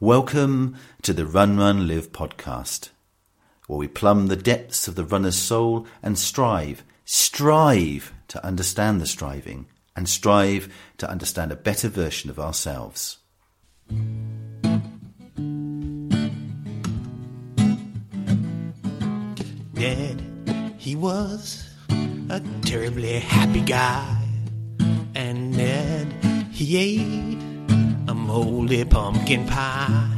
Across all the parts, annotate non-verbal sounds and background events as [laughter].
Welcome to the Run Run Live podcast, where we plumb the depths of the runner's soul and strive, strive to understand the striving and strive to understand a better version of ourselves. Ned, he was a terribly happy guy. And Ned, he ate a moldy pumpkin pie.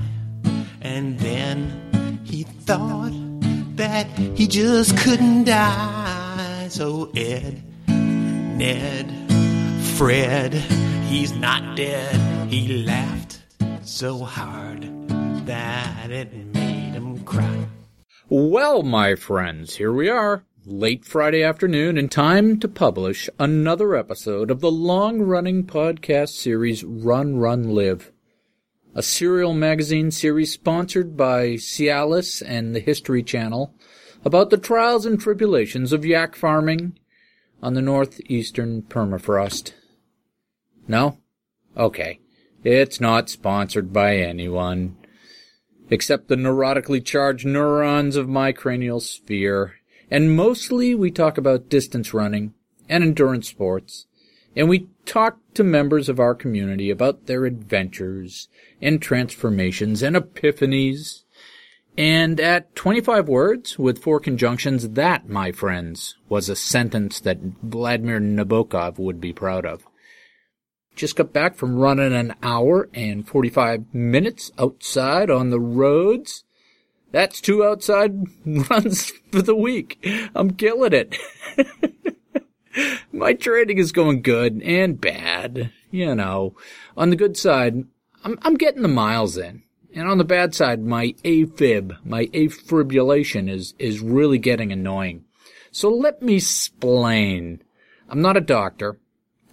And then he thought that he just couldn't die. So Ed, Ned, Fred, he's not dead. He laughed so hard that it made him cry. Well, my friends, here we are, late Friday afternoon, and time to publish another episode of the long running podcast series Run, Run, Live. A serial magazine series sponsored by Cialis and the History Channel about the trials and tribulations of yak farming on the northeastern permafrost. No? Okay. It's not sponsored by anyone except the neurotically charged neurons of my cranial sphere. And mostly we talk about distance running and endurance sports. And we talk to members of our community about their adventures and transformations and epiphanies. And at 25 words with four conjunctions, that, my friends, was a sentence that Vladimir Nabokov would be proud of. Just got back from running an hour and 45 minutes outside on the roads. That's two outside [laughs] runs for the week. I'm killing it. [laughs] My training is going good and bad. You know, on the good side, I'm, I'm getting the miles in. And on the bad side, my AFib, my afibrillation is, is really getting annoying. So let me explain. I'm not a doctor.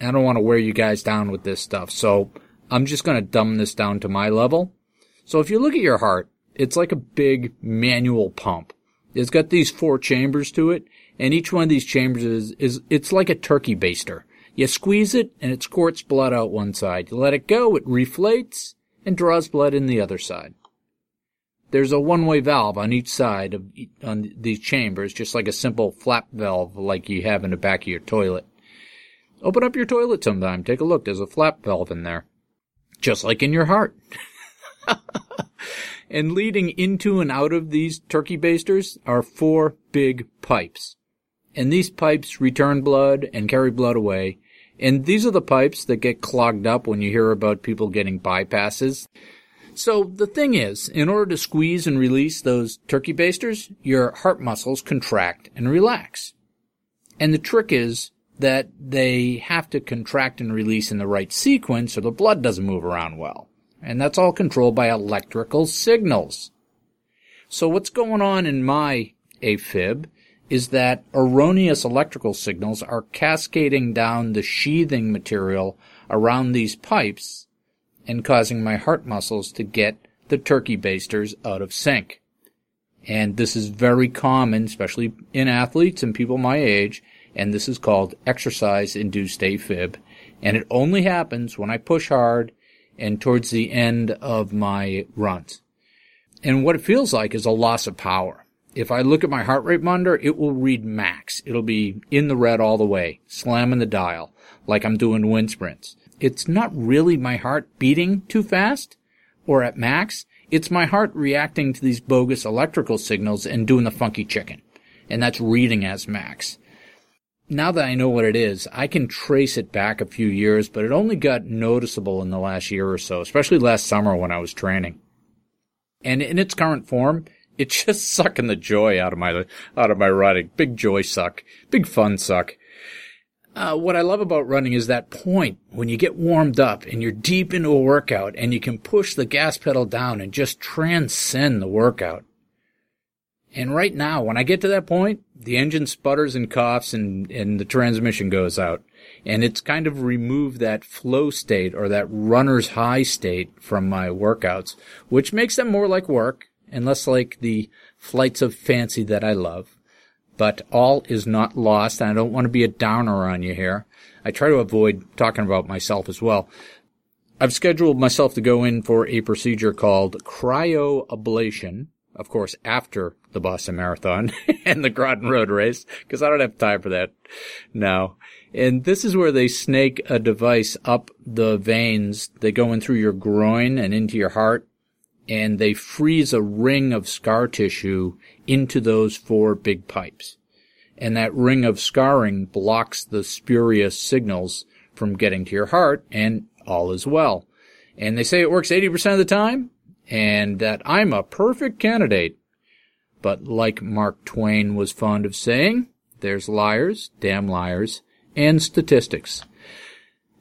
I don't want to wear you guys down with this stuff. So I'm just going to dumb this down to my level. So if you look at your heart, it's like a big manual pump. It's got these four chambers to it, and each one of these chambers is, is it's like a turkey baster. You squeeze it, and it squirts blood out one side. You let it go, it reflates, and draws blood in the other side. There's a one-way valve on each side of on these chambers, just like a simple flap valve like you have in the back of your toilet. Open up your toilet sometime. Take a look. There's a flap valve in there. Just like in your heart. [laughs] and leading into and out of these turkey basters are four big pipes. And these pipes return blood and carry blood away. And these are the pipes that get clogged up when you hear about people getting bypasses. So the thing is, in order to squeeze and release those turkey basters, your heart muscles contract and relax. And the trick is that they have to contract and release in the right sequence or the blood doesn't move around well. And that's all controlled by electrical signals. So what's going on in my AFib is that erroneous electrical signals are cascading down the sheathing material around these pipes and causing my heart muscles to get the turkey basters out of sync. And this is very common, especially in athletes and people my age, and this is called exercise induced AFib. And it only happens when I push hard and towards the end of my runs. And what it feels like is a loss of power. If I look at my heart rate monitor, it will read max. It'll be in the red all the way, slamming the dial, like I'm doing wind sprints. It's not really my heart beating too fast or at max. It's my heart reacting to these bogus electrical signals and doing the funky chicken. And that's reading as max now that I know what it is, I can trace it back a few years, but it only got noticeable in the last year or so, especially last summer when I was training. And in its current form, [laughs] it's just sucking the joy out of my out of my running. Big joy suck, big fun suck. Uh, what I love about running is that point when you get warmed up and you're deep into a workout and you can push the gas pedal down and just transcend the workout. And right now, when I get to that point, the engine sputters and coughs and, and the transmission goes out. And it's kind of removed that flow state or that runner's high state from my workouts, which makes them more like work and less like the flights of fancy that I love. But all is not lost, and I don't want to be a downer on you here. I try to avoid talking about myself as well. I've scheduled myself to go in for a procedure called cryoablation, of course, after the Boston Marathon [laughs] and the Groton Road Race, because I don't have time for that now. And this is where they snake a device up the veins. They go in through your groin and into your heart, and they freeze a ring of scar tissue into those four big pipes. And that ring of scarring blocks the spurious signals from getting to your heart, and all is well. And they say it works 80% of the time, and that I'm a perfect candidate. But like Mark Twain was fond of saying, there's liars, damn liars, and statistics.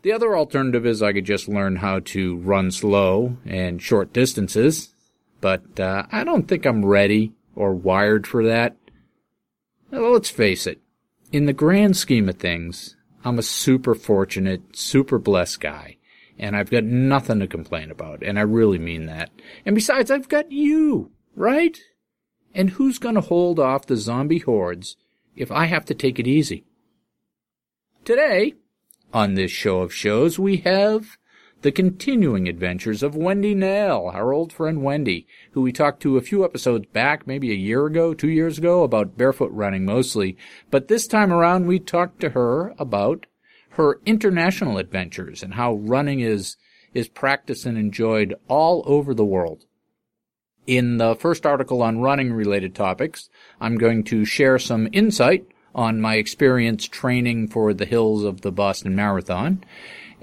The other alternative is I could just learn how to run slow and short distances, but uh, I don't think I'm ready or wired for that. Well, let's face it, in the grand scheme of things, I'm a super fortunate, super blessed guy, and I've got nothing to complain about, and I really mean that. And besides, I've got you, right? And who's gonna hold off the zombie hordes if I have to take it easy? Today, on this show of shows, we have the continuing adventures of Wendy Nail, our old friend Wendy, who we talked to a few episodes back, maybe a year ago, two years ago, about barefoot running mostly. But this time around, we talked to her about her international adventures and how running is, is practiced and enjoyed all over the world. In the first article on running related topics, I'm going to share some insight on my experience training for the hills of the Boston Marathon.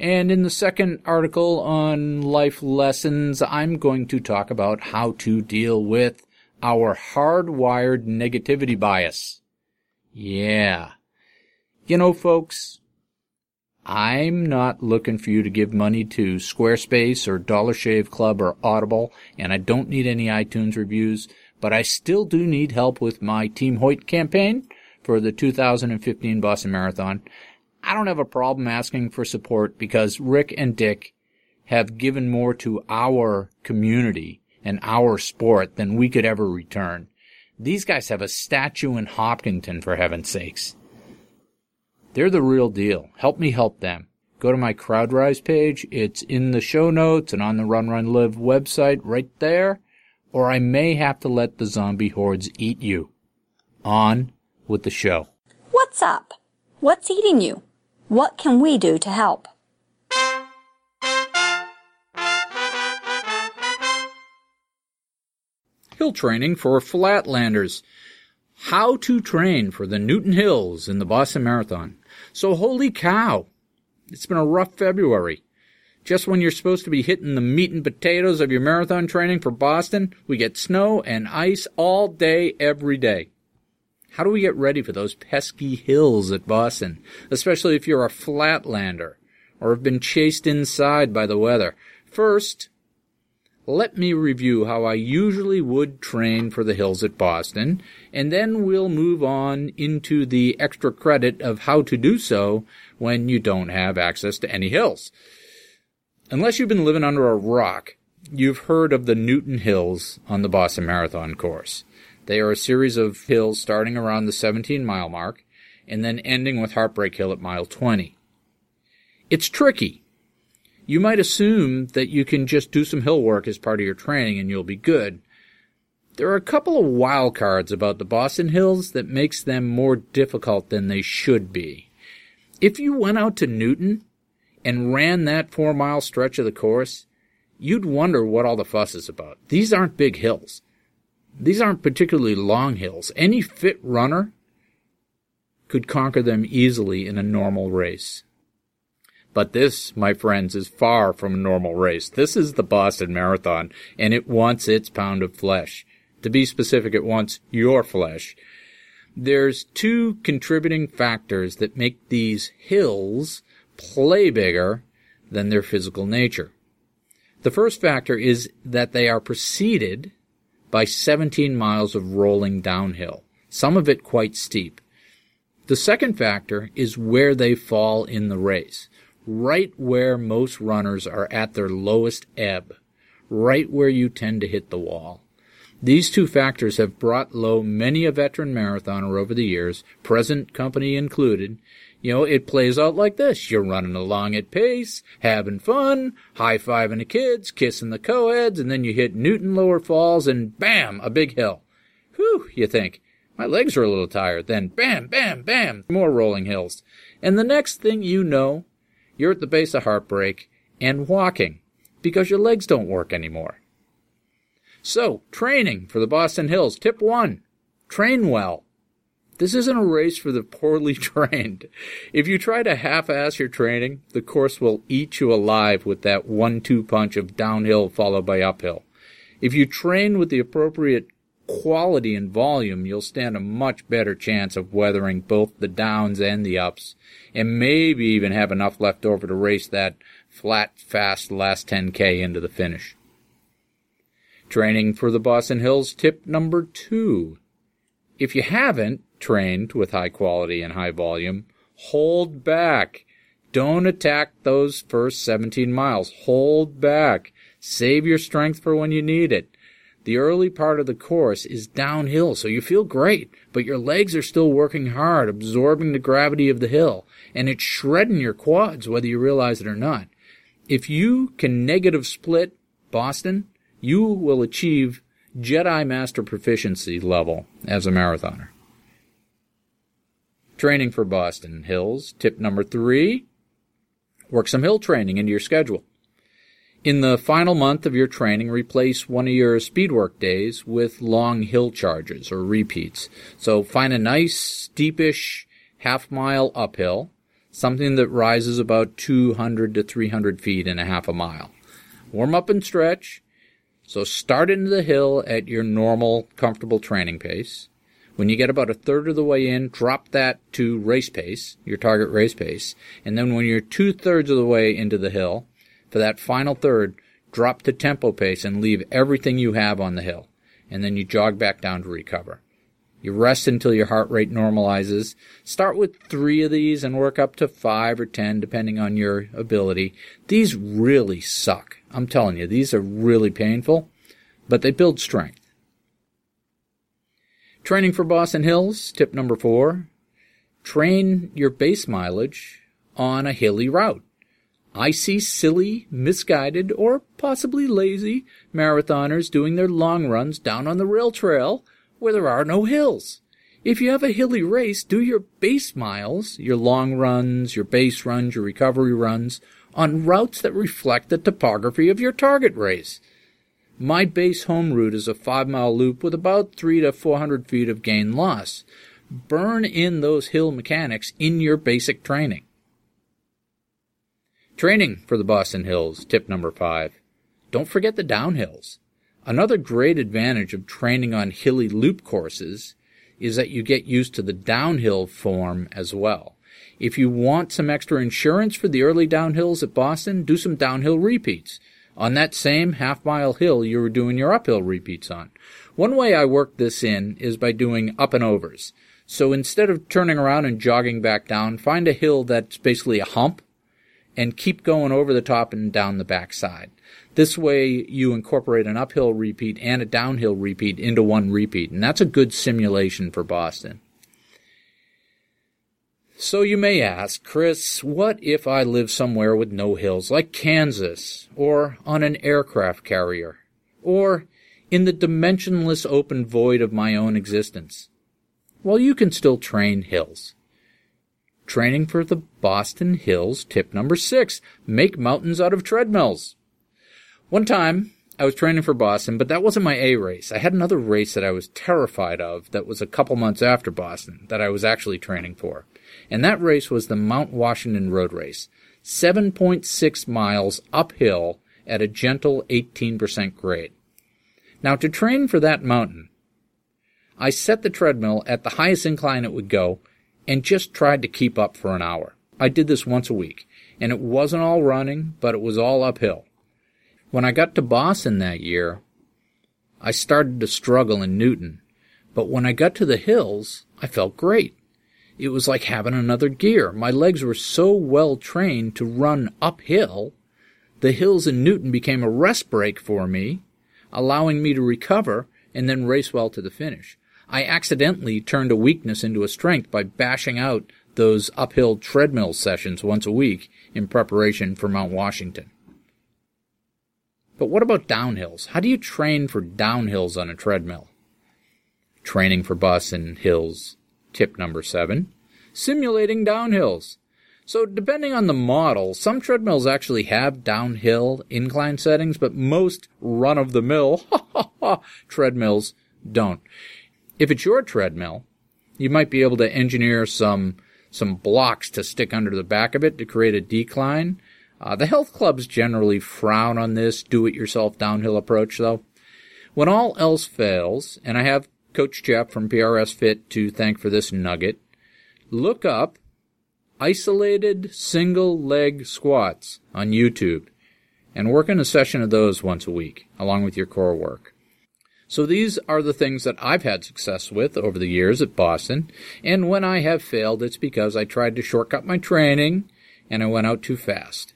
And in the second article on life lessons, I'm going to talk about how to deal with our hardwired negativity bias. Yeah. You know, folks, I'm not looking for you to give money to Squarespace or Dollar Shave Club or Audible, and I don't need any iTunes reviews, but I still do need help with my Team Hoyt campaign for the 2015 Boston Marathon. I don't have a problem asking for support because Rick and Dick have given more to our community and our sport than we could ever return. These guys have a statue in Hopkinton, for heaven's sakes. They're the real deal. Help me help them. Go to my CrowdRise page. It's in the show notes and on the Run Run Live website right there. Or I may have to let the zombie hordes eat you. On with the show. What's up? What's eating you? What can we do to help? Hill training for flatlanders. How to train for the Newton Hills in the Boston Marathon. So holy cow. It's been a rough February. Just when you're supposed to be hitting the meat and potatoes of your marathon training for Boston, we get snow and ice all day, every day. How do we get ready for those pesky hills at Boston, especially if you're a flatlander or have been chased inside by the weather? First, let me review how I usually would train for the hills at Boston, and then we'll move on into the extra credit of how to do so when you don't have access to any hills. Unless you've been living under a rock, you've heard of the Newton Hills on the Boston Marathon course. They are a series of hills starting around the 17 mile mark and then ending with Heartbreak Hill at mile 20. It's tricky. You might assume that you can just do some hill work as part of your training and you'll be good. There are a couple of wild cards about the Boston Hills that makes them more difficult than they should be. If you went out to Newton and ran that four mile stretch of the course, you'd wonder what all the fuss is about. These aren't big hills. These aren't particularly long hills. Any fit runner could conquer them easily in a normal race. But this, my friends, is far from a normal race. This is the Boston Marathon, and it wants its pound of flesh. To be specific, it wants your flesh. There's two contributing factors that make these hills play bigger than their physical nature. The first factor is that they are preceded by 17 miles of rolling downhill, some of it quite steep. The second factor is where they fall in the race, right where most runners are at their lowest ebb, right where you tend to hit the wall. These two factors have brought low many a veteran marathoner over the years, present company included, You know, it plays out like this. You're running along at pace, having fun, high-fiving the kids, kissing the co-eds, and then you hit Newton Lower Falls and bam, a big hill. Whew, you think. My legs are a little tired. Then bam, bam, bam, more rolling hills. And the next thing you know, you're at the base of heartbreak and walking because your legs don't work anymore. So, training for the Boston Hills. Tip one, train well. This isn't a race for the poorly [laughs] trained. If you try to half-ass your training, the course will eat you alive with that one-two punch of downhill followed by uphill. If you train with the appropriate quality and volume, you'll stand a much better chance of weathering both the downs and the ups, and maybe even have enough left over to race that flat, fast last 10k into the finish. Training for the Boston Hills tip number two. If you haven't, trained with high quality and high volume, hold back. Don't attack those first 17 miles. Hold back. Save your strength for when you need it. The early part of the course is downhill, so you feel great, but your legs are still working hard, absorbing the gravity of the hill, and it's shredding your quads whether you realize it or not. If you can negative split Boston, you will achieve Jedi Master proficiency level as a marathoner. Training for Boston Hills. Tip number three work some hill training into your schedule. In the final month of your training, replace one of your speedwork days with long hill charges or repeats. So find a nice, steepish half mile uphill, something that rises about 200 to 300 feet in a half a mile. Warm up and stretch. So start into the hill at your normal, comfortable training pace. When you get about a third of the way in, drop that to race pace, your target race pace. And then when you're two thirds of the way into the hill, for that final third, drop to tempo pace and leave everything you have on the hill. And then you jog back down to recover. You rest until your heart rate normalizes. Start with three of these and work up to five or ten depending on your ability. These really suck. I'm telling you, these are really painful, but they build strength. Training for Boston Hills, tip number four. Train your base mileage on a hilly route. I see silly, misguided, or possibly lazy marathoners doing their long runs down on the rail trail where there are no hills. If you have a hilly race, do your base miles, your long runs, your base runs, your recovery runs, on routes that reflect the topography of your target race. My base home route is a five mile loop with about three to four hundred feet of gain loss. Burn in those hill mechanics in your basic training. Training for the Boston Hills, tip number five. Don't forget the downhills. Another great advantage of training on hilly loop courses is that you get used to the downhill form as well. If you want some extra insurance for the early downhills at Boston, do some downhill repeats on that same half mile hill you were doing your uphill repeats on. One way I work this in is by doing up and overs. So instead of turning around and jogging back down, find a hill that's basically a hump and keep going over the top and down the backside. This way you incorporate an uphill repeat and a downhill repeat into one repeat, and that's a good simulation for Boston. So you may ask, Chris, what if I live somewhere with no hills, like Kansas, or on an aircraft carrier, or in the dimensionless open void of my own existence? Well, you can still train hills. Training for the Boston Hills, tip number six, make mountains out of treadmills. One time, I was training for Boston, but that wasn't my A race. I had another race that I was terrified of that was a couple months after Boston that I was actually training for and that race was the Mount Washington Road Race. 7.6 miles uphill at a gentle 18% grade. Now to train for that mountain, I set the treadmill at the highest incline it would go and just tried to keep up for an hour. I did this once a week, and it wasn't all running, but it was all uphill. When I got to Boston that year, I started to struggle in Newton, but when I got to the hills, I felt great. It was like having another gear. My legs were so well trained to run uphill. The hills in Newton became a rest break for me, allowing me to recover and then race well to the finish. I accidentally turned a weakness into a strength by bashing out those uphill treadmill sessions once a week in preparation for Mount Washington. But what about downhills? How do you train for downhills on a treadmill? Training for Boston hills. Tip number seven. Simulating downhills. So depending on the model, some treadmills actually have downhill incline settings, but most run-of-the-mill ha [laughs] treadmills don't. If it's your treadmill, you might be able to engineer some some blocks to stick under the back of it to create a decline. Uh, the health clubs generally frown on this do-it-yourself downhill approach, though. When all else fails, and I have Coach Jeff from PRS Fit to thank for this nugget, look up isolated single leg squats on YouTube and work in a session of those once a week along with your core work. So these are the things that I've had success with over the years at Boston. And when I have failed, it's because I tried to shortcut my training and I went out too fast.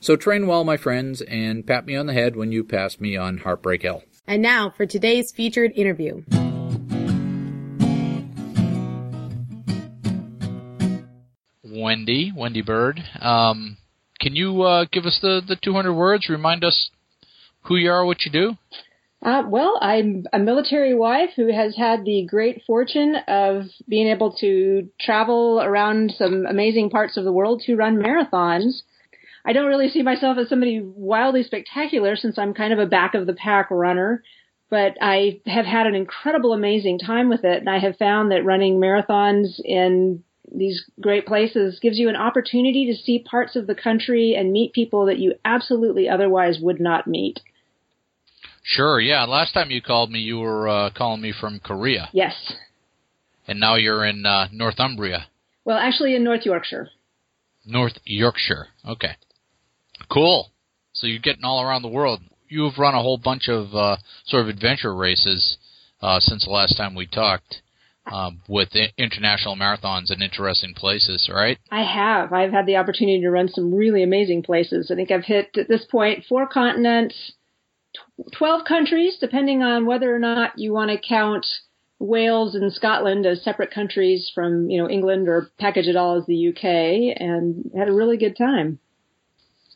So train well, my friends, and pat me on the head when you pass me on Heartbreak Hill. And now for today's featured interview. Wendy, Wendy Bird. Um, can you uh, give us the, the 200 words? Remind us who you are, what you do? Uh, well, I'm a military wife who has had the great fortune of being able to travel around some amazing parts of the world to run marathons. I don't really see myself as somebody wildly spectacular since I'm kind of a back of the pack runner, but I have had an incredible, amazing time with it. And I have found that running marathons in these great places gives you an opportunity to see parts of the country and meet people that you absolutely otherwise would not meet. Sure, yeah. Last time you called me, you were uh, calling me from Korea. Yes. And now you're in uh, Northumbria. Well, actually, in North Yorkshire. North Yorkshire. Okay. Cool. So you're getting all around the world. You've run a whole bunch of uh, sort of adventure races uh, since the last time we talked um, with international marathons in interesting places, right? I have. I've had the opportunity to run some really amazing places. I think I've hit at this point four continents, 12 countries, depending on whether or not you want to count Wales and Scotland as separate countries from, you know, England or package it all as the UK and had a really good time.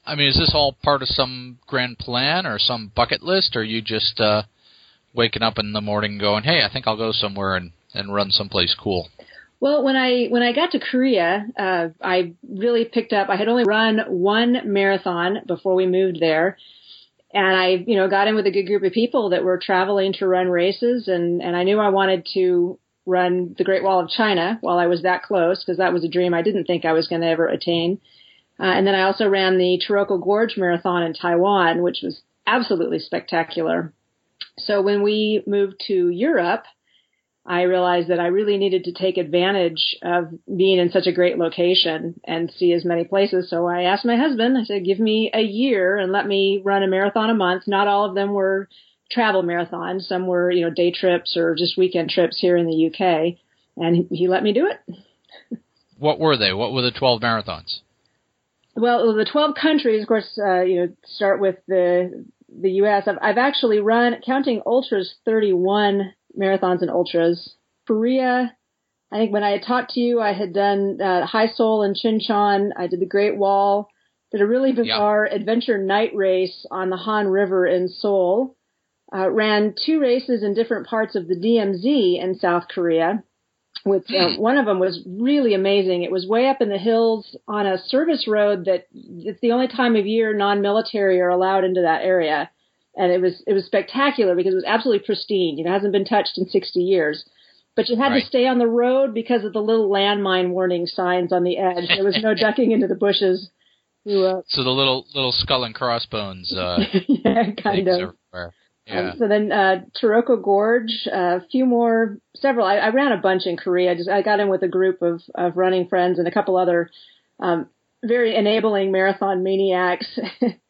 I mean, is this all part of some grand plan or some bucket list or are you just uh waking up in the morning going, "Hey, I think I'll go somewhere and and run someplace cool?" Well, when I when I got to Korea, uh, I really picked up. I had only run one marathon before we moved there, and I, you know, got in with a good group of people that were traveling to run races, and and I knew I wanted to run the Great Wall of China while I was that close because that was a dream I didn't think I was going to ever attain. Uh, and then I also ran the Taroko Gorge Marathon in Taiwan, which was absolutely spectacular. So when we moved to Europe, I realized that I really needed to take advantage of being in such a great location and see as many places. So I asked my husband, I said, give me a year and let me run a marathon a month. Not all of them were travel marathons. Some were, you know, day trips or just weekend trips here in the UK. And he let me do it. what were they? What were the 12 marathons? Well, the 12 countries, of course, uh, you know, start with the, the U.S. I've, I've actually run, counting ultras, 31 marathons and ultras. Korea, I think when I had talked to you, I had done uh, High Seoul and Chuncheon. I did the Great Wall. Did a really bizarre yeah. adventure night race on the Han River in Seoul. Uh, ran two races in different parts of the DMZ in South Korea. With uh, hmm. one of them was really amazing. It was way up in the hills on a service road that it's the only time of year non-military are allowed into that area and it was it was spectacular because it was absolutely pristine. You know, it hasn't been touched in 60 years. But you had right. to stay on the road because of the little landmine warning signs on the edge. There was no [laughs] ducking into the bushes. You, uh, so the little little skull and crossbones. Uh, [laughs] yeah, kind of. Yeah. Um, so then uh, Taroko Gorge, uh, a few more, several. I, I ran a bunch in Korea. I just I got in with a group of of running friends and a couple other um, very enabling marathon maniacs. [laughs]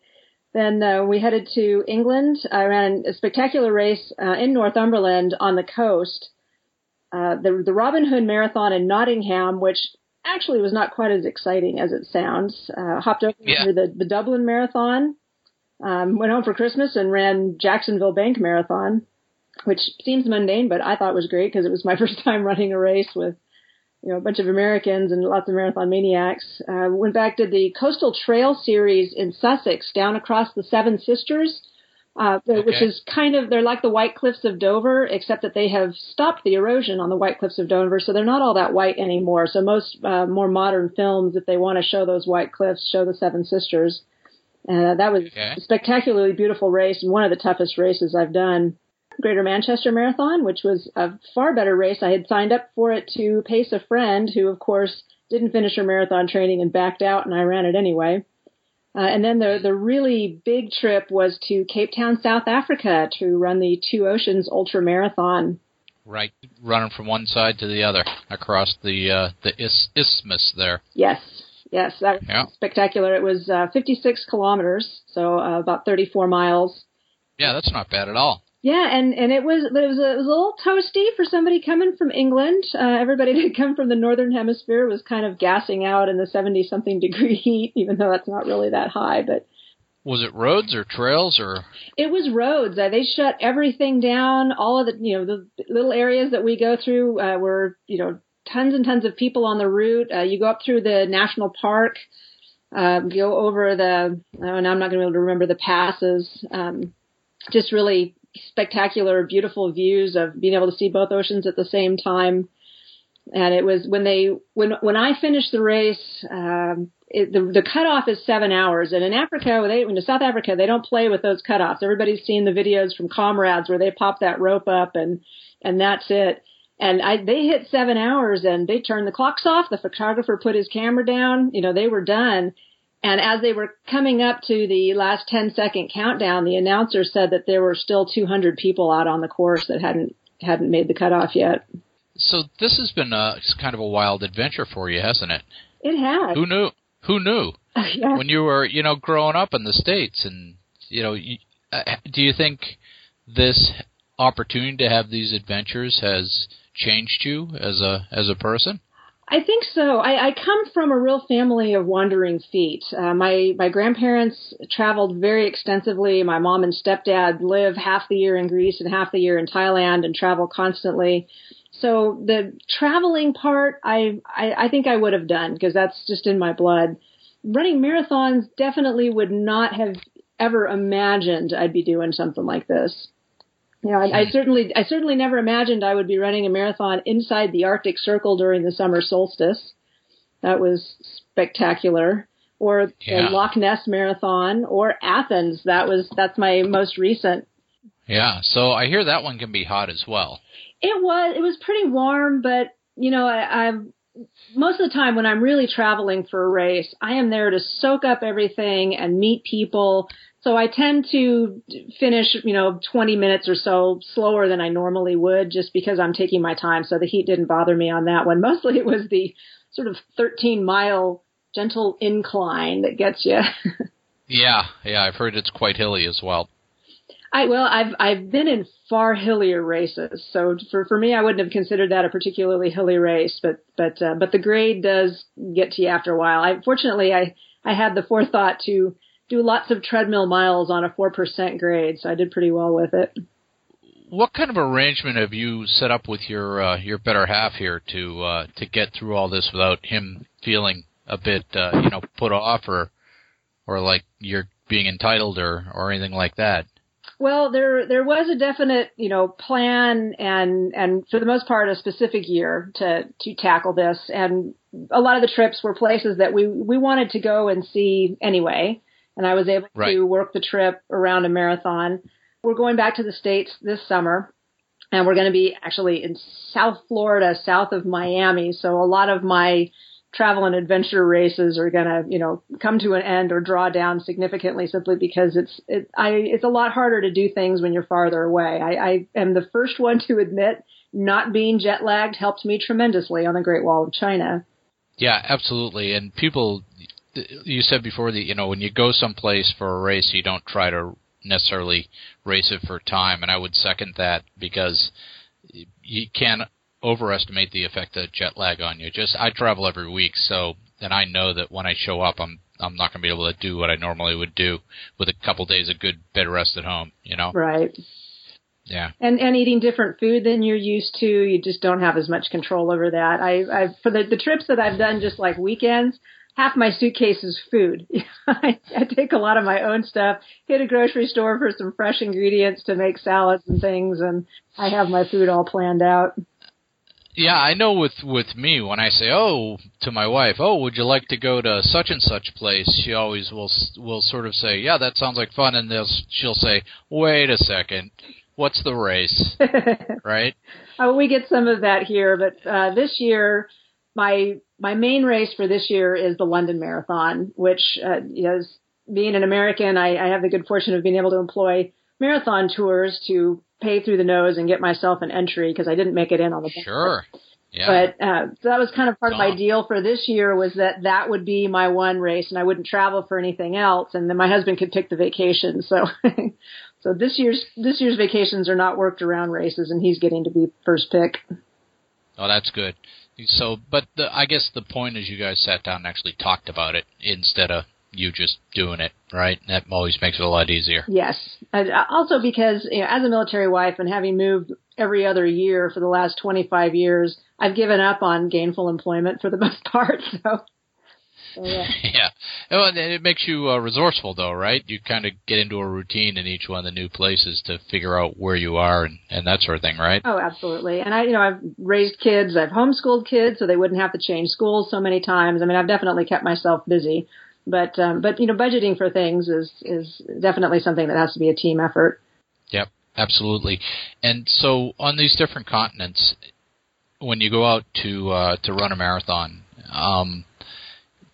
Then uh, we headed to England. I ran a spectacular race uh, in Northumberland on the coast. Uh, the, the Robin Hood Marathon in Nottingham, which actually was not quite as exciting as it sounds. Uh, hopped over yeah. to the, the Dublin Marathon. Um, went home for Christmas and ran Jacksonville Bank Marathon, which seems mundane, but I thought was great because it was my [laughs] first time running a race with you know, a bunch of Americans and lots of marathon maniacs. Uh, went back to the Coastal Trail series in Sussex, down across the Seven Sisters, uh, which is kind of they're like the White Cliffs of Dover, except that they have stopped the erosion on the White Cliffs of Dover, so they're not all that white anymore. So most uh, more modern films, if they want to show those white cliffs, show the Seven Sisters. Uh, that was Okay. a spectacularly beautiful race and one of the toughest races I've done. Greater Manchester Marathon, which was a far better race. I had signed up for it to pace a friend who, of course, didn't finish her marathon training and backed out, and I ran it anyway. Uh, and then the the really big trip was to Cape Town, South Africa, to run the Two Oceans Ultra Marathon. Right, running from one side to the other across the uh, the is- isthmus there. Yes, yes, that was Yeah. spectacular. It was uh, 56 kilometers, so uh, about 34 miles. Yeah, that's not bad at all. Yeah, and and it was but it was a, it was a little toasty for somebody coming from England. Uh, everybody [laughs] that had come from the northern hemisphere was kind of gassing out in the 70 something degree [laughs] heat, even though that's not really that high. But Was it roads or trails or? it was roads. Uh, they shut everything down. All of the you know the little areas that we go through uh, were you know tons and tons of people on the route. Uh, you go up through the national park, uh, go over the oh, and I'm not going to be able to remember the passes. Um, just really spectacular, beautiful views of being able to see both oceans at the same time. And it was when they when when I finished the race, um, it, the the cutoff is seven hours. And in Africa, they to South Africa, they don't play with those cutoffs. Everybody's seen the videos from comrades where they pop that rope up and and that's it. And I they hit seven hours and they turned the clocks off. The photographer put his camera down. You know they were done. And as they were coming up to the last 10 second countdown, the announcer said that there were still 200 people out on the course that hadn't hadn't made the cutoff yet. So this has been a kind of a wild adventure for you, hasn't it? It has. Who knew? Who knew? [laughs] yeah. When you were, you know, growing up in the states, and you know, you, uh, do you think this opportunity to have these adventures has changed you as a as a person? I think so. I, I come from a real family of wandering feet. Uh, my my grandparents traveled very extensively. My mom and stepdad live half the year in Greece and half the year in Thailand and travel constantly. So the traveling part, I I, I think I would have done because that's just in my blood. Running marathons definitely would not have ever imagined I'd be doing something like this. You know, I, I hmm. certainly, I certainly never imagined I would be running a marathon inside the Arctic Circle during the summer solstice. That was spectacular. Or Yeah. the Loch Ness Marathon, or Athens. That was that's my most recent. Yeah. So I hear that one can be hot as well. It was it was pretty warm, but you know, I, I've most of the time when I'm really traveling for a race, I am there to soak up everything and meet people. So I tend to finish, you know, 20 minutes or so slower than I normally would just because I'm taking my time. So the heat didn't bother me on that one. [laughs] Mostly it was the sort of 13 mile gentle incline that gets you. [laughs] Yeah, yeah. I've heard it's quite hilly as well. I well, I've I've been in far hillier races, so for for me, I wouldn't have considered that a particularly hilly race. But but uh, but the grade does get to you after a while. I fortunately I I had the forethought to do lots of treadmill miles on a four percent grade, so I did pretty well with it. What kind of arrangement have you set up with your uh, your better half here to uh, to get through all this without him feeling a bit uh, you know put off or or like you're being entitled or or anything like that? Well, there there was a definite, you know, plan and and for the most part a specific year to to tackle this and a lot of the trips were places that we we wanted to go and see anyway and I was able Right. to work the trip around a marathon. We're going back to the states this summer and we're going to be actually in South Florida, south of Miami, so a lot of my travel and adventure races are going to, you know, come to an end or draw down significantly simply because it's it, I it's a lot harder to do things when you're farther away. I, I am the first one to admit not being jet lagged helped me tremendously on the Great Wall of China. Yeah, absolutely. And people, you said before that you know when you go someplace for a race, you don't try to necessarily race it for time, and I would second that because you can't overestimate the effect of jet lag on you. Just I travel every week, so and I know that when I show up, I'm I'm not going to be able to do what I normally would do with a couple days of good bed rest at home. You know. Right. Yeah. and and eating different food than you're used to. You just don't have as much control over that. I, I for the the trips that I've done, just like weekends, half my suitcase is food. I, [laughs] I take a lot of my own stuff, hit a grocery store for some fresh ingredients to make salads and things, and I have my food all planned out. Yeah, I know with with me when I say oh to my wife, "Oh, would you like to go to such and such place?" She always will will sort of say, "Yeah, that sounds like fun." And they'll she'll say, "Wait a second. What's the race?" [laughs] right? Oh, we get some of that here, but uh, this year, my my main race for this year is the London Marathon, which uh, is being an American, I, I have the good fortune of being able to employ marathon tours to pay through the nose and get myself an entry because I didn't make it in on the Sure. Yeah. But uh, so that was kind of part of my deal for this year was that that would be my one race, and I wouldn't travel for anything else, and then my husband could pick the vacation. So, [laughs] so this year's this year's vacations are not worked around races, and he's getting to be first pick. Oh, that's good. So, but the, I guess the point is you guys sat down and actually talked about it instead of you just doing it, right? That always makes it a lot easier. Yes. Also because you know, as a military wife and having moved every other year for the last 25 years, I've given up on gainful employment for the [laughs] most part. So, so yeah. [laughs] yeah. Well, and it makes you uh, resourceful, though, right? You kind of get into a routine in each one of the new places to figure out where you are and, and that sort of thing, right? Oh, absolutely. And I, you know, I've raised kids. I've homeschooled kids so they wouldn't have to change schools so many times. I mean, I've definitely kept myself busy. But, um, but, you know, budgeting for things is, is definitely something that has to be a team effort. Yep, absolutely. And so on these different continents, when you go out to uh, to run a marathon, um,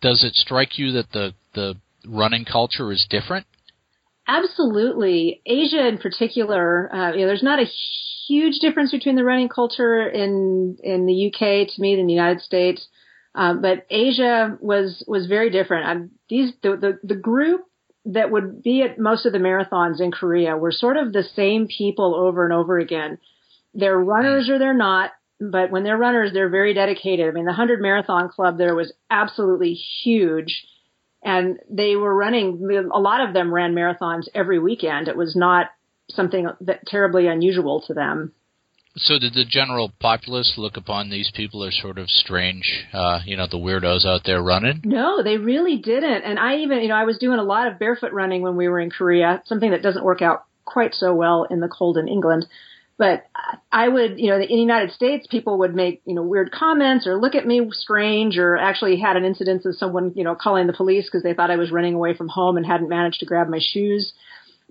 does it strike you that the the running culture is different? Absolutely. Asia in particular, uh, you know, there's not a huge difference between the running culture in, in the UK to me than the United States. Um, but Asia was, was very different. Um, these, the, the, the group that would be at most of the marathons in Korea were sort of the same people over and over again. They're runners or they're not, but when they're runners, they're very dedicated. I mean, the 100 Marathon Club there was absolutely huge and they were running a lot of them ran marathons every weekend it was not something that terribly unusual to them So did the general populace look upon these people as sort of strange, uh, you know, the weirdos out there running? no they really didn't and i even you know i was doing a lot of barefoot running when we were in korea something that doesn't work out quite so well in the cold in england but I would, you know, in the United States, people would make, you know, weird comments or look at me strange or actually had an incident of someone, you know, calling the police because they thought I was running away from home and hadn't managed to grab my shoes.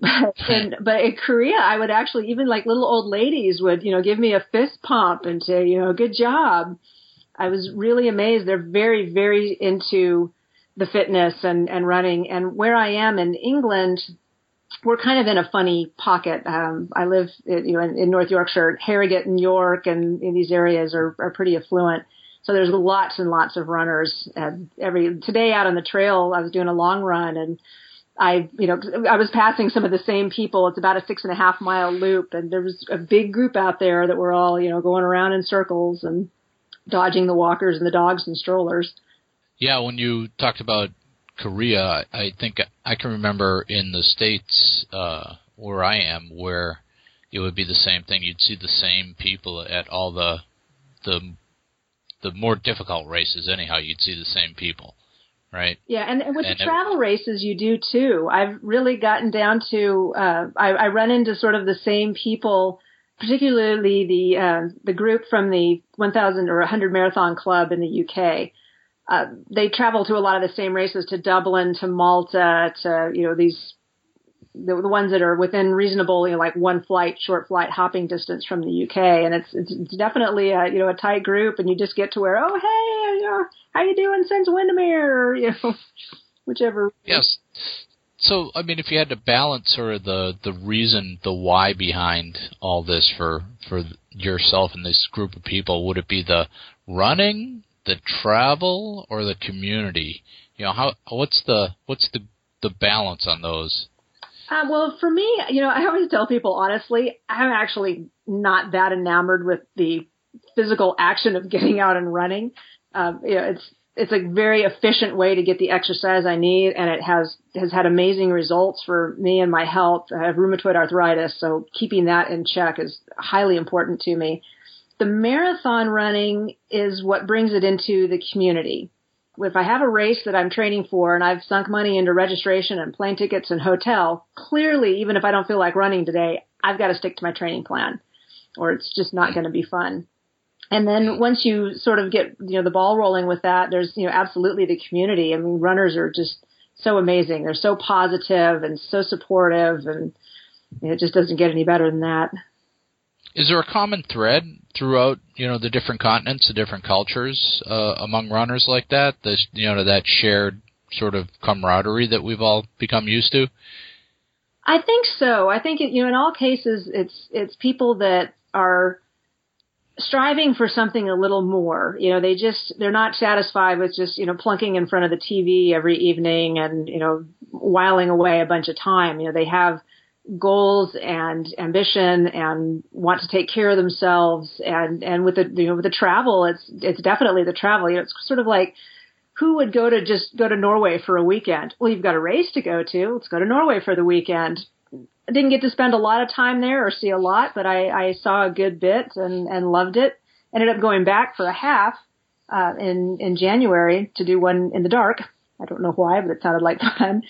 [laughs] and, but in Korea, I would actually, even like little old ladies would, you know, give me a fist pump and say, you know, good job. I was really amazed. They're very, very into the fitness and, and running. And where I am in England, we're kind of in a funny pocket. Um, I live, in, you know, in, in North Yorkshire, Harrogate and York, and in these areas are, are pretty affluent. So there's lots and lots of runners. And every today out on the trail, I was doing a long run, and I, you know, I was passing some of the same people. It's about a six and a half mile loop, and there was a big group out there that were all, you know, going around in circles and dodging the walkers and the dogs and strollers. Yeah, when you talked about Korea, I think I can remember in the states uh, where I am, where it would be the same thing. You'd see the same people at all the the the more difficult races. Anyhow, you'd see the same people, right? Yeah, and, and with And the it- travel races, you do too. I've really gotten down to uh, I, I run into sort of the same people, particularly the uh, the group from the 1,000 or 100 Marathon Club in the UK. Uh, they travel to a lot of the same races to Dublin, to Malta, to you know these the, the ones that are within reasonable, you know, like one flight, short flight hopping distance from the UK, and it's it's, it's definitely a you know a tight group, and you just get to where oh hey you know how you doing since Windermere? Or you know [laughs] whichever. Yes. So, I mean, if you had to balance sort of the the reason, the why behind all this for for yourself and this group of people, would it be the running, the travel, or the community? You know, how what's the what's the the balance on those? Uh, well, for me, you know, I always tell people honestly, I'm actually not that enamored with the physical action of [laughs] getting out and running. Um, you know, it's it's a very efficient way to get the exercise I need, and it has has had amazing results for me and my health. I have rheumatoid arthritis, so keeping that in check is highly important to me. The marathon running is what brings it into the community. If I have a race that I'm training for and I've sunk money into registration and plane tickets and hotel, clearly, even if I don't feel like running today, I've got to stick to my training plan or it's just not going to be fun. And then once you sort of get, you know, the ball rolling with that, there's, you know, absolutely the community. I mean, runners are just so amazing. They're so positive and so supportive and you know, it just doesn't get any better than that. Is there a common thread throughout, you know, the different continents, the different cultures uh, among runners like that? The, you know, that shared sort of camaraderie that we've all become used to. I think so. I think it, you know, in all cases, it's it's people that are striving for something a little more. You know, they just they're not satisfied with just you know plunking in front of the TV every evening and you know whiling away a bunch of time. You know, they have goals and ambition and want to take care of themselves. And and with the you know with the travel it's it's definitely the travel. You know it's sort of like who would go to just go to Norway for a weekend? Well you've got a race to go to. Let's go to Norway for the weekend. I didn't get to spend a lot of time there or see a lot but I I saw a good bit and and loved it. Ended up going back for a half uh in in January to do one in the dark. I don't know why but it sounded like [laughs] fun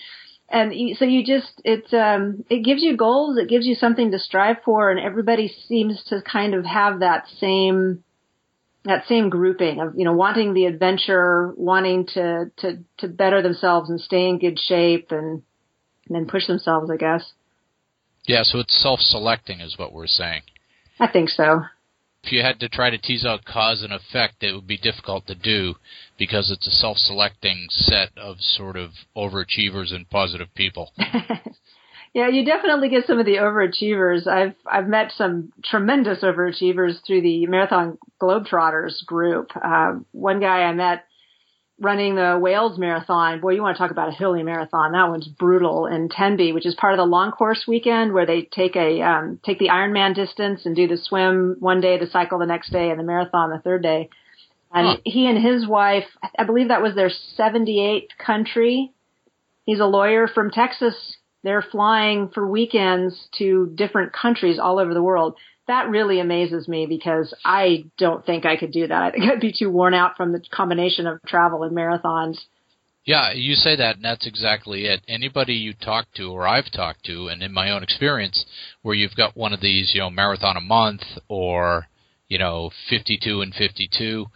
and so you just it um it gives you goals it gives you something to strive for and everybody seems to kind of have that same that same grouping of you know wanting the adventure wanting to to to better themselves and stay in good shape and and then push themselves i guess. Yeah so it's self-selecting is what we're saying. I think so if you had to try to tease out cause and effect, it would be difficult to do because it's a self-selecting set of sort of overachievers and positive people. [laughs] yeah, you definitely get some of the overachievers. I've I've met some tremendous overachievers through the Marathon Globetrotters group. Uh, one guy I met running the Wales Marathon. Boy, you want to talk about a hilly marathon. That one's brutal in Tenby, which is part of the long course weekend where they take a um, take the Ironman distance and do the swim one day, the cycle the next day, and the marathon the third day. And huh. he and his wife, I believe that was their 78th country. He's a lawyer from Texas. They're flying for weekends to different countries all over the world that really amazes me because I don't think I could do that. I think I'd be too worn out from the combination of travel and marathons. Yeah, you say that, and that's exactly it. Anybody you talk to, or I've talked to, and in my own experience, where you've got one of these, you know, marathon a month or, you know, 52 and 52,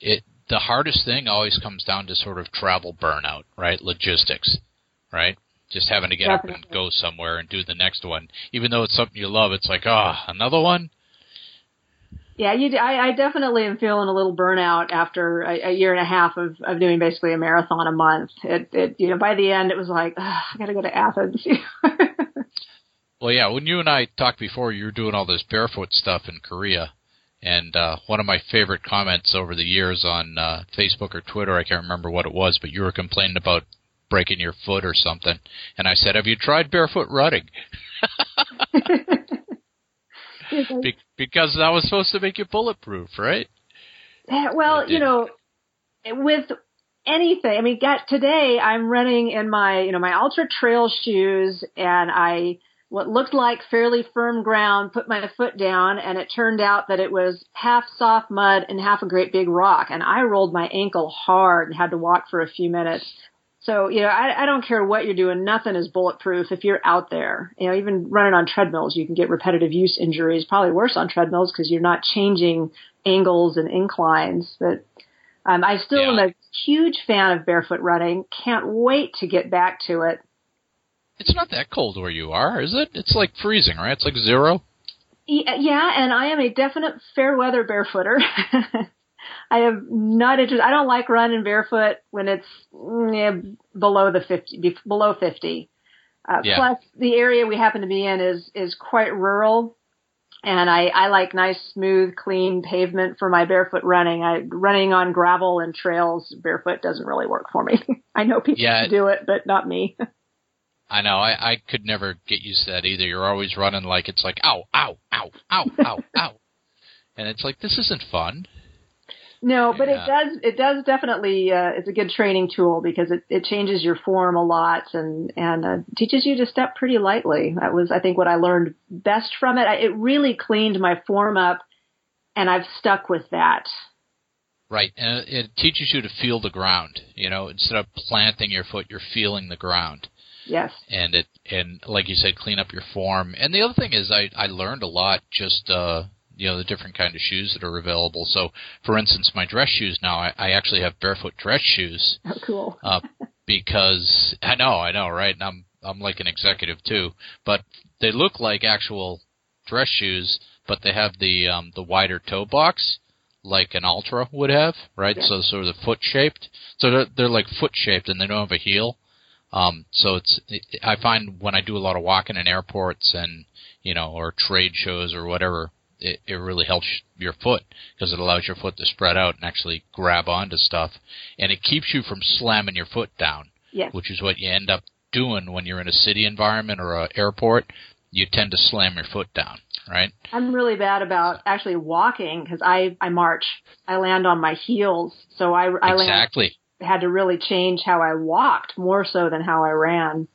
it the hardest thing always comes down to sort of travel burnout, right? Logistics, right? Just having to get Definitely. up and go somewhere and do the next one. Even though it's something you love, it's like, ah, oh, another one. Yeah, you. I, I definitely am feeling a little burnout after a, a year and a half of, of doing basically a marathon a month. It, it, you know, by the end, it was like, I got to go to Athens. [laughs] well, yeah. When you and I talked before, you were doing all this barefoot stuff in Korea, and uh, one of my favorite comments over the years on uh, Facebook or Twitter, I can't remember what it was, but you were complaining about breaking your foot or something. And I said, "Have you tried barefoot running?" [laughs] [laughs] Be- because that was supposed to make you bulletproof, right? Well, you know, with anything, I mean, got today I'm running in my, you know, my ultra trail shoes and I what looked like fairly firm ground, put my foot down, and it turned out that it was half soft mud and half a great big rock. And I rolled my ankle hard and had to walk for a few minutes. So, you know, I, I don't care what you're doing. Nothing is bulletproof if you're out there. You know, even running on treadmills, you can get repetitive use injuries. Probably worse on treadmills because you're not changing angles and inclines. But um, I still yeah. am a huge fan of barefoot running. Can't wait to get back to it. It's not that cold where you are, is it? It's like freezing, right? It's like zero. Yeah, and I am a definite fair weather barefooter. [laughs] I am not interested. I don't like running barefoot when it's mm, yeah, below the 50, below 50. Uh, yeah. Plus, the area we happen to be in is is quite rural, and I I like nice, smooth, clean pavement for my barefoot running. I running on gravel and trails barefoot doesn't really work for me. [laughs] I know people yeah, do it, but not me. [laughs] I know. I I could never get used to that either. You're always running like it's like ow, ow, ow, ow, ow, [laughs] ow, and it's like this isn't fun. No, but Yeah. it does. It does definitely. Uh, it's a good training tool because it, it changes your form a lot and and uh, teaches you to step pretty lightly. That was, I think, what I learned best from it. I, it really cleaned my form up, and I've stuck with that. Right, and it, it teaches you to feel the ground. You know, instead of planting your foot, you're feeling the ground, Yes. and it and like you said, clean up your form. And the other thing is, I I learned a lot just uh you know the different kind of shoes that are available. So, for instance, my dress shoes now, I, I actually have barefoot dress shoes. Oh, cool. uh, because I know, I know, right? And I'm I'm like an executive too, but they look like actual dress shoes, but they have the um, the wider toe box like an Ultra would have, right? Yeah. So sort of foot shaped. So they're, they're like foot shaped, and they don't have a heel. Um, so it's it, I find when I do a lot of walking in airports and you know or trade shows or whatever, it, it really helps your foot because it allows your foot to spread out and actually grab onto stuff, and it keeps you from slamming your foot down, Yes. which is what you end up doing when you're in a city environment or an airport. You tend to slam your foot down, right? I'm really bad about actually walking because I I march. I land on my heels, so I I land, exactly. had to really change how I walked more so than how I ran.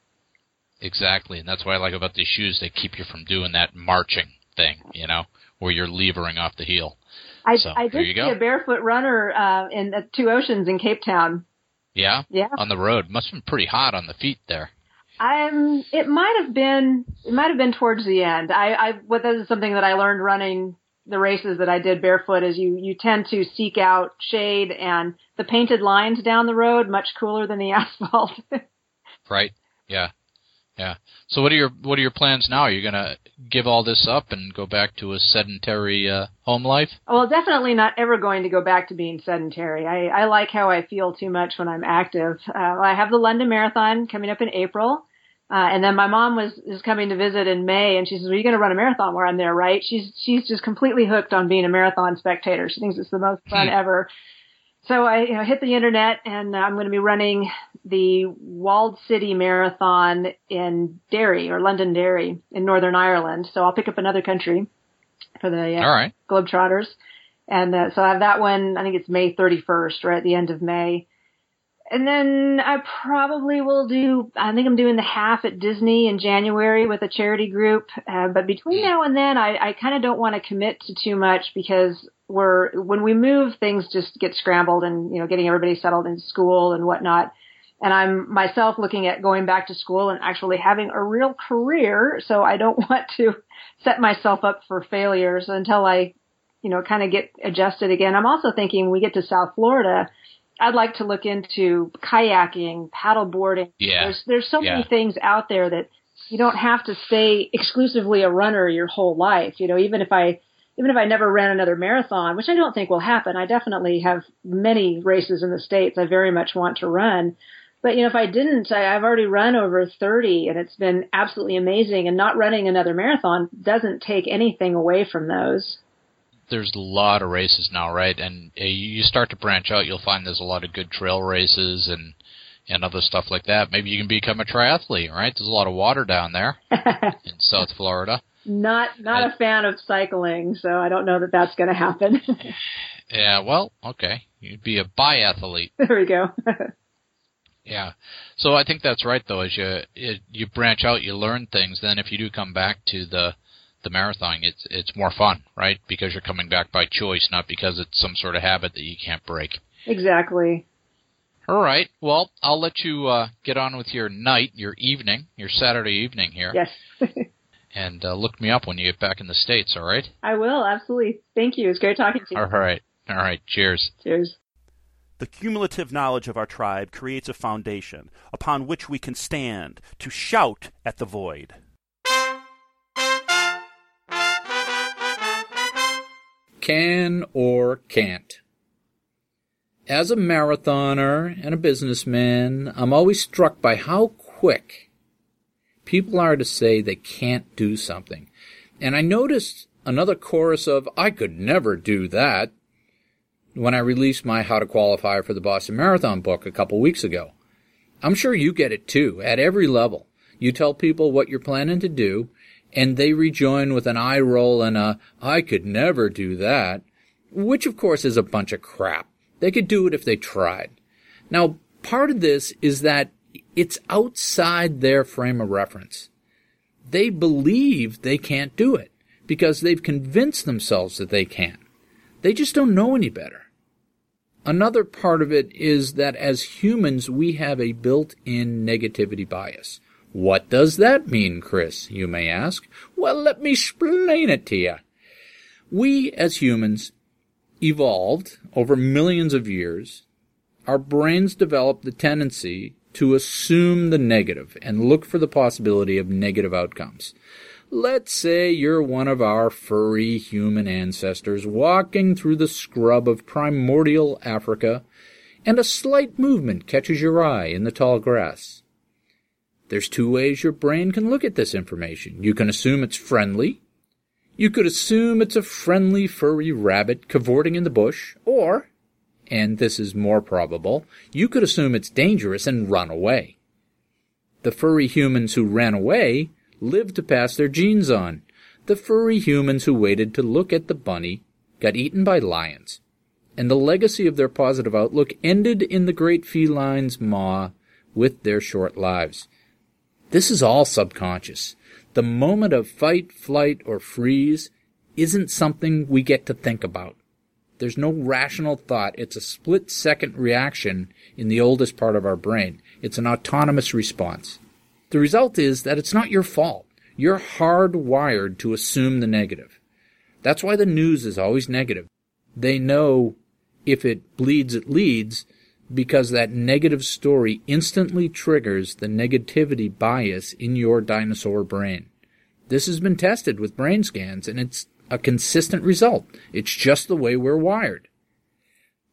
Exactly, and that's what I like about these shoes. They keep you from doing that marching thing, you know, where you're levering off the heel. I So, I did see a barefoot runner uh, in uh, Two Oceans in Cape Town. Yeah, Yeah. on the road. Must have been pretty hot on the feet there. I'm. It might have been. It might have been towards the end. I. I. What this is something that I learned running the races that I did barefoot is you you tend to seek out shade and the painted lines down the road much cooler than the [laughs] asphalt. Right? Yeah. Yeah. So what are your what are your plans now? Are you gonna give all this up and go back to a sedentary uh, home life? well, definitely not ever going to go back to being sedentary. I, I like how I feel too much when I'm active. Uh, I have the London Marathon coming up in April. Uh, and then my mom was is coming to visit in May, and she says, "Are you going to run a marathon where I'm there?" Right? She's she's just completely hooked on being a marathon spectator. She thinks it's the most fun Hmm. ever. So I you know, hit the internet, and uh, I'm going to be running the Walled City Marathon in Derry or London Derry in Northern Ireland. So I'll pick up another country for the uh, All right. Globetrotters. And uh, so I have that one, I think it's May 31st, right at the end of May. And then I probably will do, I think I'm doing the half at Disney in January with a charity group. Uh, but between now and then, I, I kind of don't want to commit to too much because we're, when we move, things just get scrambled and, you know, getting everybody settled in school and whatnot. And I'm myself looking at going back to school and actually having a real career. So I don't [laughs] want to set myself up for failures until I, you know, kind of get adjusted again. I'm also thinking when we get to South Florida, I'd like to look into kayaking, paddle boarding. Yeah. There's there's so many things out there that you don't have to stay exclusively a runner your whole life. You know, even if I even if I never ran another marathon, which I don't think will happen, I definitely have many races in the states I very much want to run. But you know, if I didn't, I, I've already run over 30 and it's been absolutely amazing. And not running another marathon doesn't take anything away from those. There's a lot of races now, right? And uh, you start to branch out, you'll find there's a lot of good trail races and and other stuff like that. Maybe you can become a triathlete, right? There's a lot of water down there [laughs] in South Florida. Not not I- a fan of cycling, so I don't know that that's going to happen. [laughs] Yeah, well, okay. You'd be a biathlete. there we go. [laughs] Yeah. So I think that's right though. As you it, you branch out, you learn things. Then if you do come back to the the marathon, it's it's more fun, right? Because you're coming back by choice, not because it's some sort of habit that you can't break. exactly. All right. Well, I'll let you uh, get on with your night, your evening, your Saturday evening here, Yes. [laughs] and uh, look me up when you get back in the states. All right. I will, absolutely. Thank you. It's great talking to you. All right. All right. Cheers. Cheers. The cumulative knowledge of our tribe creates a foundation upon which we can stand to shout at the void. Can or can't. As a marathoner and a businessman, I'm always struck by how quick people are to say they can't do something. And I noticed another chorus of, I could never do that, when I released my How to Qualify for the Boston Marathon book a couple weeks ago. I'm sure you get it too, at every level. You tell people what you're planning to do, and they rejoin with an eye roll and a, I could never do that. which of course is a bunch of crap. They could do it if they tried. Now, part of this is that it's outside their frame of reference. They believe they can't do it because they've convinced themselves that they can. They just don't know any better. Another part of it is that as humans, we have a built-in negativity bias. What does that mean, Chris? You may ask. Well, let me explain it to you. We as humans evolved over millions of years. Our brains developed the tendency to assume the negative and look for the possibility of negative outcomes. Let's say you're one of our furry human ancestors walking through the scrub of primordial Africa and a slight movement catches your eye in the tall grass. There's two ways your brain can look at this information. You can assume it's friendly. You could assume it's a friendly furry rabbit cavorting in the bush, or, and this is more probable, you could assume it's dangerous and run away. The furry humans who ran away lived to pass their genes on. The furry humans who waited to look at the bunny got eaten by lions. And the legacy of their positive outlook ended in the great feline's maw with their short lives. This is all subconscious. The moment of fight, flight, or freeze isn't something we get to think about. There's no rational thought. It's a split second reaction in the oldest part of our brain. It's an autonomous response. The result is that it's not your fault. You're hardwired to assume the negative. That's why the news is always negative. They know if it bleeds, it leads, because that negative story instantly triggers the negativity bias in your dinosaur brain. This has been tested with brain scans and it's a consistent result. It's just the way we're wired.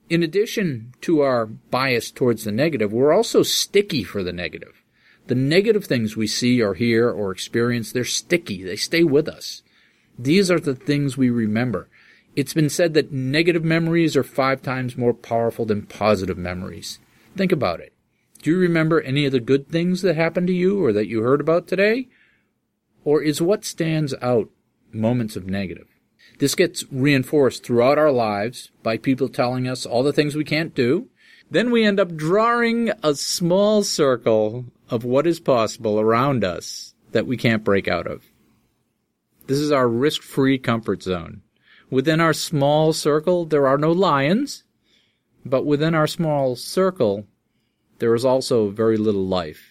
In addition to our bias towards the negative, we're also sticky for the negative. The negative things we see or hear or experience, they're sticky. They stay with us. These are the things we remember. It's been said that negative memories are five times more powerful than positive memories. Think about it. Do you remember any of the good things that happened to you or that you heard about today? Or is what stands out moments of negative? This gets reinforced throughout our lives by people telling us all the things we can't do. Then we end up drawing a small circle of what is possible around us that we can't break out of. This is our risk-free comfort zone. Within our small circle, there are no lions, but within our small circle, there is also very little life.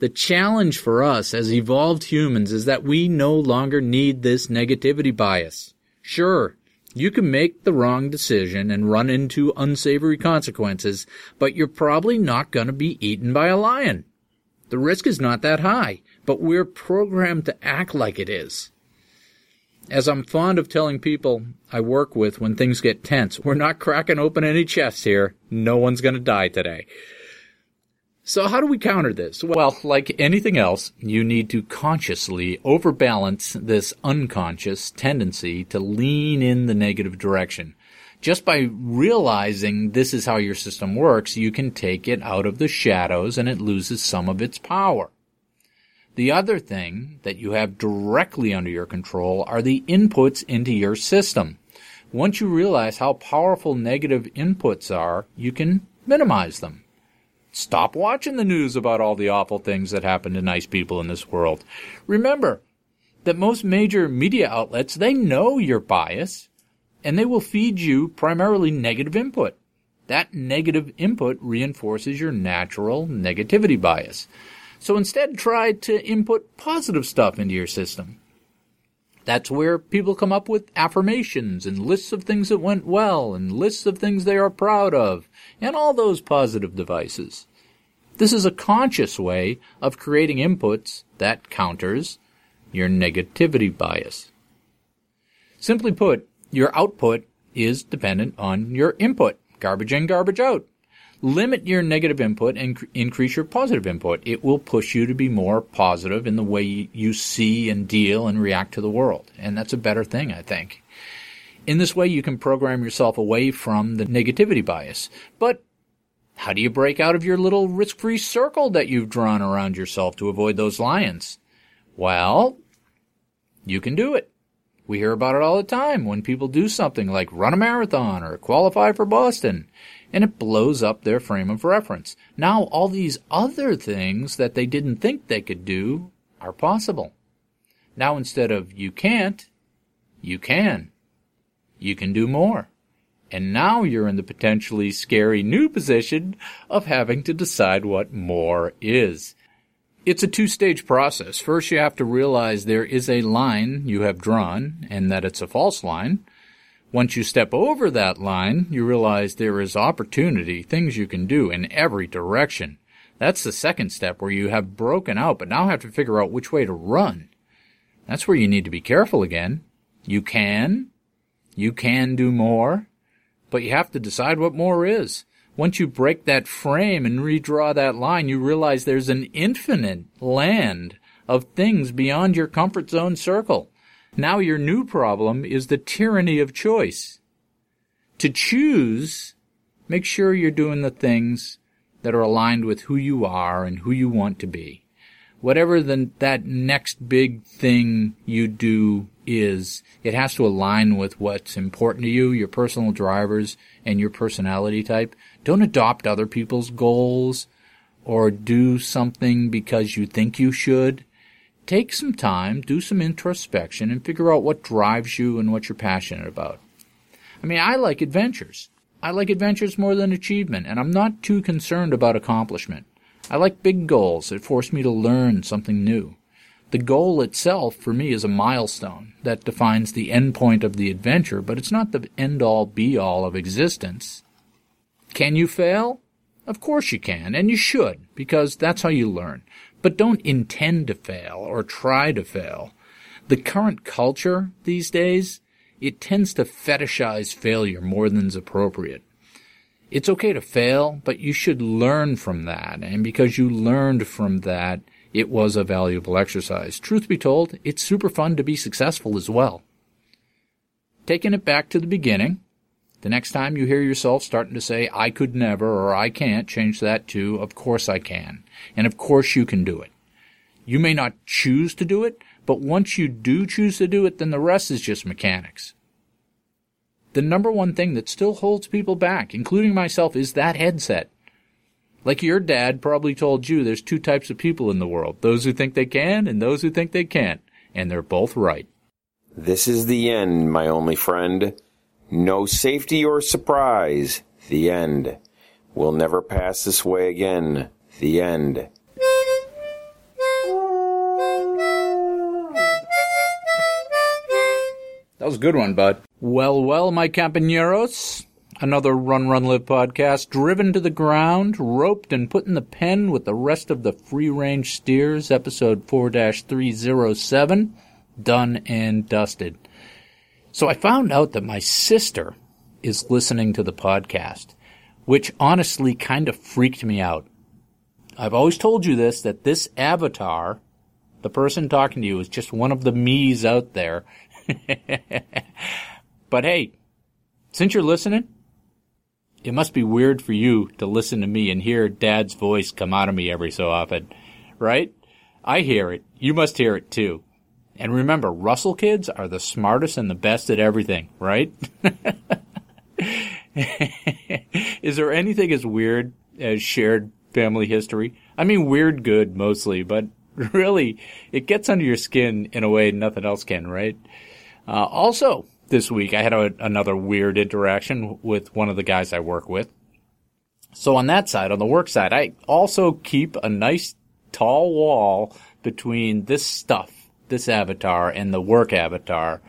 The challenge for us as evolved humans is that we no longer need this negativity bias. Sure, you can make the wrong decision and run into unsavory consequences, but you're probably not going to be eaten by a lion. The risk is not that high, but we're programmed to act like it is. As I'm fond of telling people I work with when things get tense, we're not cracking open any chests here. No one's going to die today. So how do we counter this? Well, like anything else, you need to consciously overbalance this unconscious tendency to lean in the negative direction. Just by realizing this is how your system works, you can take it out of the shadows and it loses some of its power. The other thing that you have directly under your control are the inputs into your system. Once you realize how powerful negative inputs are, you can minimize them. Stop watching the news about all the awful things that happen to nice people in this world. Remember that most major media outlets, they know your bias and they will feed you primarily negative input. That negative input reinforces your natural negativity bias. So instead, try to input positive stuff into your system. That's where people come up with affirmations and lists of things that went well and lists of things they are proud of and all those positive devices. This is a conscious way of creating inputs that counters your negativity bias. Simply put, your output is dependent on your input. Garbage in, garbage out limit your negative input and cr- increase your positive input. It will push you to be more positive in the way you see and deal and react to the world. And that's a better thing, I think. In this way, you can program yourself away from the negativity bias. But how do you break out of your little risk-free circle that you've drawn around yourself to avoid those lions? Well, you can do it. We hear about it all the time when people do something like run a marathon or qualify for Boston, and it blows up their frame of reference. Now all these other things that they didn't think they could do are possible. Now instead of you can't, you can. You can do more. And now you're in the potentially scary new position of having to decide what more is. It's a two stage process. First, you have to realize there is a line you have drawn and that it's a false line. Once you step over that line, you realize there is opportunity, things you can do in every direction. That's the second step where you have broken out, but now have to figure out which way to run. That's where you need to be careful again. You can. You can do more. But you have to decide what more is. Once you break that frame and redraw that line, you realize there's an infinite land of things beyond your comfort zone circle. Now your new problem is the tyranny of choice. To choose, make sure you're doing the things that are aligned with who you are and who you want to be. Whatever the, that next big thing you do is, it has to align with what's important to you, your personal drivers, and your personality type. Don't adopt other people's goals or do something because you think you should. Take some time, do some introspection, and figure out what drives you and what you're passionate about. I mean, I like adventures. I like adventures more than achievement, and I'm not too concerned about accomplishment. I like big goals that force me to learn something new. The goal itself, for me, is a milestone that defines the end point of the adventure, but it's not the end all be all of existence. Can you fail? Of course you can, and you should, because that's how you learn. But don't intend to fail or try to fail. The current culture these days, it tends to fetishize failure more than is appropriate. It's okay to fail, but you should learn from that, and because you learned from that, it was a valuable exercise. Truth be told, it's super fun to be successful as well. Taking it back to the beginning, the next time you hear yourself starting to say, I could never or I can't, change that to, of course I can. And of course you can do it. You may not choose to do it, but once you do choose to do it, then the rest is just mechanics. The number one thing that still holds people back, including myself, is that headset. Like your dad probably told you, there's two types of people in the world those who think they can and those who think they can't. And they're both right. This is the end, my only friend. No safety or surprise. The end. We'll never pass this way again. The end. That was a good one, bud. Well, well, my compañeros. Another Run Run Live podcast, driven to the ground, roped and put in the pen with the rest of the free range steers, episode 4 307, done and dusted. So I found out that my sister is listening to the podcast, which honestly kind of freaked me out. I've always told you this, that this avatar, the person talking to you, is just one of the me's out there. [laughs] but hey, since you're listening, it must be weird for you to listen to me and hear dad's voice come out of me every so often, right? I hear it. You must hear it too. And remember, Russell kids are the smartest and the best at everything, right? [laughs] Is there anything as weird as shared family history? I mean, weird good mostly, but [laughs] really, it gets under your skin in a way nothing else can, right? Uh, also, this week I had a, another weird interaction with one of the guys I work with. So on that side, on the work side, I also keep a nice tall wall between this stuff, this avatar, and the work avatar.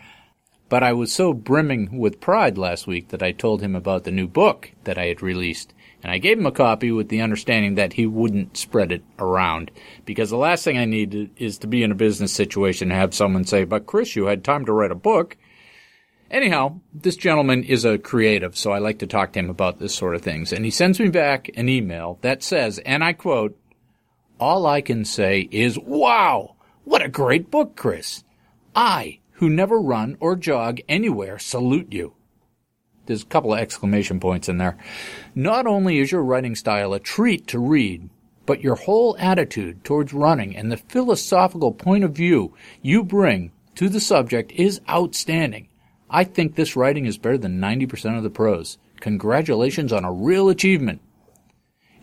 But I was so brimming with pride last week that I told him about the new book that I had released. And I gave him a copy with the understanding that he wouldn't spread it around. Because the last thing I need is to be in a business situation and have someone say, but Chris, you had time to write a book. Anyhow, this gentleman is a creative, so I like to talk to him about this sort of things. And he sends me back an email that says, and I quote, all I can say is, wow, what a great book, Chris. I, who never run or jog anywhere, salute you. There's a couple of exclamation points in there. Not only is your writing style a treat to read, but your whole attitude towards running and the philosophical point of view you bring to the subject is outstanding. I think this writing is better than 90% of the prose. Congratulations on a real achievement.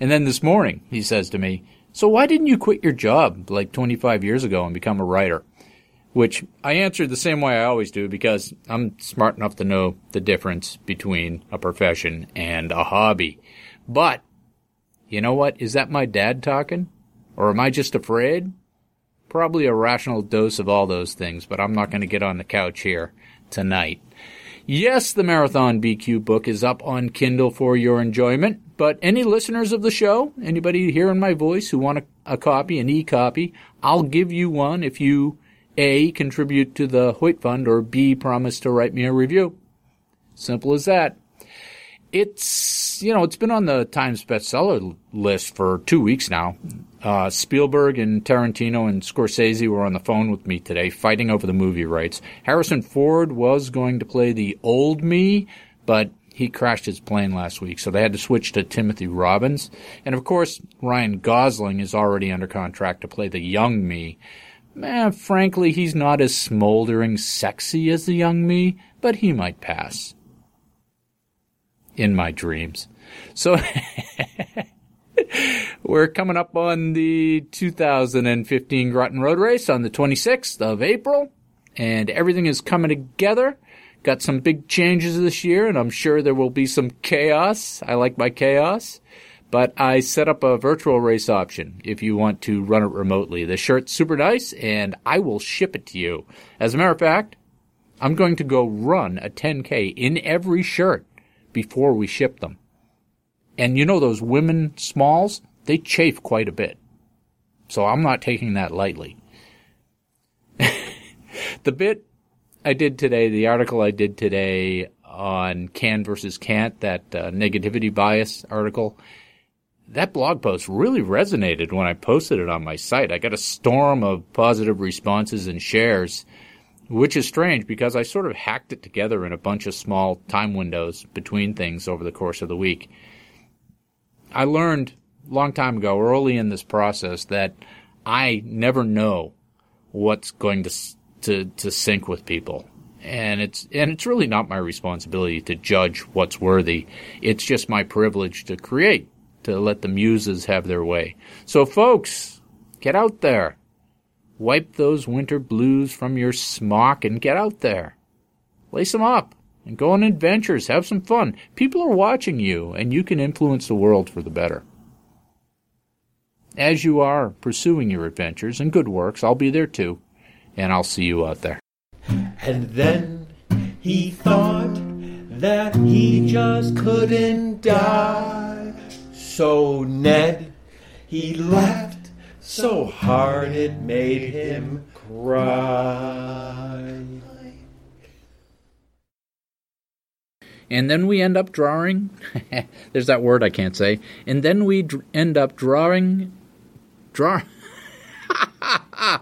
And then this morning, he says to me, So why didn't you quit your job like 25 years ago and become a writer? Which I answered the same way I always do because I'm smart enough to know the difference between a profession and a hobby. But, you know what? Is that my dad talking? Or am I just afraid? Probably a rational dose of all those things, but I'm not going to get on the couch here tonight. Yes, the Marathon BQ book is up on Kindle for your enjoyment, but any listeners of the show, anybody hearing my voice who want a, a copy, an e-copy, I'll give you one if you A, contribute to the Hoyt Fund, or B, promise to write me a review. Simple as that. It's, you know, it's been on the Times bestseller list for two weeks now. Uh, Spielberg and Tarantino and Scorsese were on the phone with me today fighting over the movie rights. Harrison Ford was going to play the old me, but he crashed his plane last week, so they had to switch to Timothy Robbins. And of course, Ryan Gosling is already under contract to play the young me. Eh, frankly, he's not as smoldering sexy as the young me, but he might pass. In my dreams. So, [laughs] We're coming up on the 2015 Groton Road Race on the 26th of April, and everything is coming together. Got some big changes this year, and I'm sure there will be some chaos. I like my chaos. But I set up a virtual race option if you want to run it remotely. The shirt's super nice, and I will ship it to you. As a matter of fact, I'm going to go run a 10K in every shirt before we ship them. And you know those women smalls? They chafe quite a bit. So I'm not taking that lightly. [laughs] the bit I did today, the article I did today on Can versus Can't, that uh, negativity bias article, that blog post really resonated when I posted it on my site. I got a storm of positive responses and shares, which is strange because I sort of hacked it together in a bunch of small time windows between things over the course of the week. I learned a long time ago, early in this process, that I never know what's going to to to sync with people, and it's and it's really not my responsibility to judge what's worthy. It's just my privilege to create, to let the muses have their way. So, folks, get out there, wipe those winter blues from your smock, and get out there, lace them up and go on adventures, have some fun. People are watching you, and you can influence the world for the better. As you are pursuing your adventures and good works, I'll be there too, and I'll see you out there. And then he thought that he just couldn't die. So Ned, he laughed so hard it made him cry. and then we end up drawing. [laughs] there's that word I can't say. And then we dr- end up drawing, draw. [laughs]